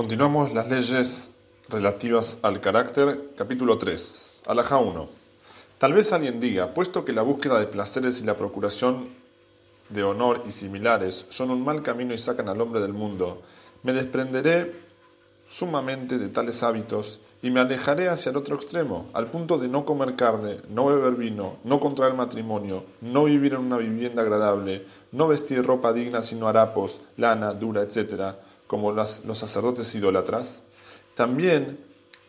Continuamos las leyes relativas al carácter, capítulo 3, alajá 1. Tal vez alguien diga, puesto que la búsqueda de placeres y la procuración de honor y similares son un mal camino y sacan al hombre del mundo, me desprenderé sumamente de tales hábitos y me alejaré hacia el otro extremo, al punto de no comer carne, no beber vino, no contraer matrimonio, no vivir en una vivienda agradable, no vestir ropa digna sino harapos, lana, dura, etc., como los sacerdotes idólatras, también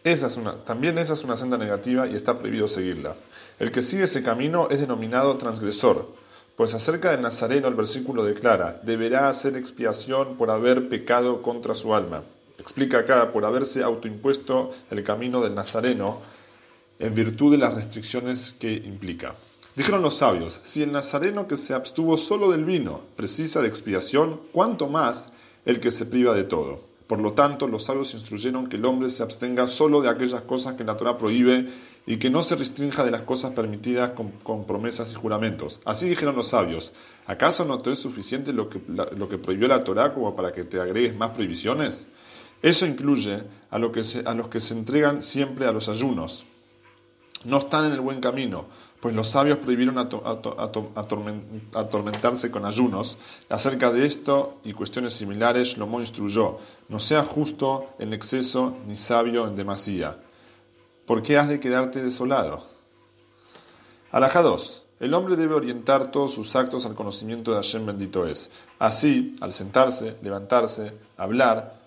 esa, es una, también esa es una senda negativa y está prohibido seguirla. El que sigue ese camino es denominado transgresor, pues acerca del Nazareno el versículo declara, deberá hacer expiación por haber pecado contra su alma. Explica acá, por haberse autoimpuesto el camino del Nazareno en virtud de las restricciones que implica. Dijeron los sabios, si el Nazareno que se abstuvo solo del vino precisa de expiación, ¿cuánto más el que se priva de todo. Por lo tanto, los sabios instruyeron que el hombre se abstenga solo de aquellas cosas que la Torah prohíbe y que no se restrinja de las cosas permitidas con, promesas y juramentos. Así dijeron los sabios, ¿acaso no te es suficiente lo que, lo que prohibió la Torah como para que te agregues más prohibiciones? Eso incluye a, los que se entregan siempre a los ayunos. No están en el buen camino, pues los sabios prohibieron atormentarse con ayunos. Acerca de esto y cuestiones similares, Shlomo instruyó, no sea justo en exceso ni sabio en demasía. ¿Por qué has de quedarte desolado? Alajá 2. El hombre debe orientar todos sus actos al conocimiento de Hashem bendito es. Así, al sentarse, levantarse, hablar,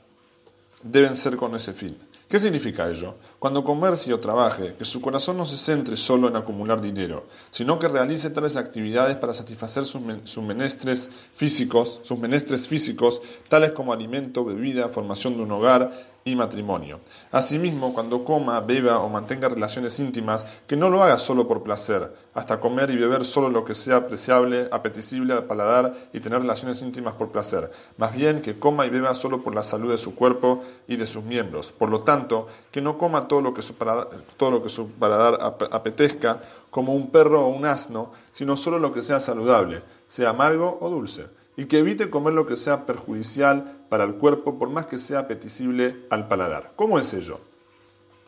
deben ser con ese fin. ¿Qué significa ello? Cuando comercie o trabaje, que su corazón no se centre solo en acumular dinero, sino que realice tales actividades para satisfacer sus, menestres físicos, sus menestres físicos, tales como alimento, bebida, formación de un hogar, y matrimonio. Asimismo, cuando coma, beba o mantenga relaciones íntimas, que no lo haga solo por placer, hasta comer y beber solo lo que sea apreciable, apetecible al paladar y tener relaciones íntimas por placer, más bien que coma y beba solo por la salud de su cuerpo y de sus miembros. Por lo tanto, que no coma todo lo que su paladar, apetezca, como un perro o un asno, sino solo lo que sea saludable, sea amargo o dulce y que evite comer lo que sea perjudicial para el cuerpo, por más que sea apetecible al paladar. ¿Cómo es ello?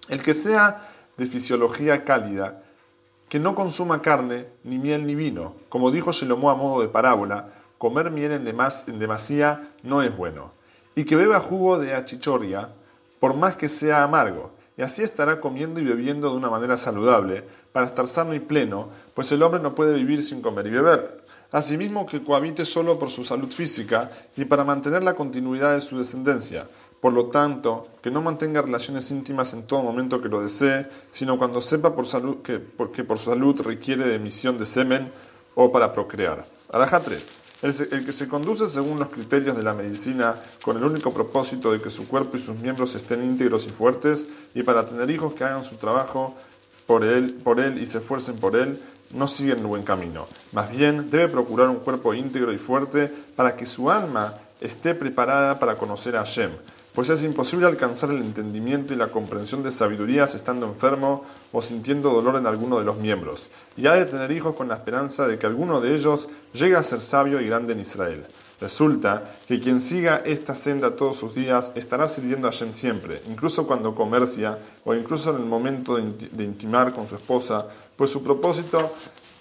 El que sea de fisiología cálida, que no consuma carne, ni miel, ni vino. Como dijo Shelomo a modo de parábola, comer miel en, en demasía no es bueno. Y que beba jugo de achichoria, por más que sea amargo. Y así estará comiendo y bebiendo de una manera saludable, para estar sano y pleno, pues el hombre no puede vivir sin comer y beber asimismo que cohabite solo por su salud física y para mantener la continuidad de su descendencia. Por lo tanto, que no mantenga relaciones íntimas en todo momento que lo desee, sino cuando sepa por salud que, por su salud requiere de emisión de semen o para procrear. Araja 3. El, que se conduce según los criterios de la medicina con el único propósito de que su cuerpo y sus miembros estén íntegros y fuertes y para tener hijos que hagan su trabajo por él, por él y se esfuercen por él, no sigue en el buen camino. Más bien, debe procurar un cuerpo íntegro y fuerte para que su alma esté preparada para conocer a Hashem, pues es imposible alcanzar el entendimiento y la comprensión de sabidurías estando enfermo o sintiendo dolor en alguno de los miembros, y ha de tener hijos con la esperanza de que alguno de ellos llegue a ser sabio y grande en Israel. Resulta que quien siga esta senda todos sus días estará sirviendo a Hashem siempre, incluso cuando comercia o incluso en el momento de intimar con su esposa, pues su propósito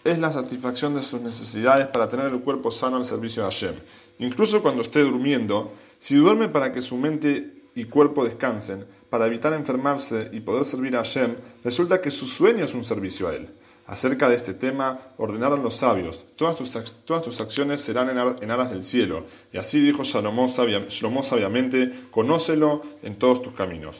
es la satisfacción de sus necesidades para tener el cuerpo sano al servicio de Hashem. Incluso cuando esté durmiendo, si duerme para que su mente y cuerpo descansen, para evitar enfermarse y poder servir a Hashem, resulta que su sueño es un servicio a él. Acerca de este tema ordenaron los sabios, todas tus, todas tus acciones serán en, aras del cielo. Y así dijo Salomón sabiamente, conócelo en todos tus caminos.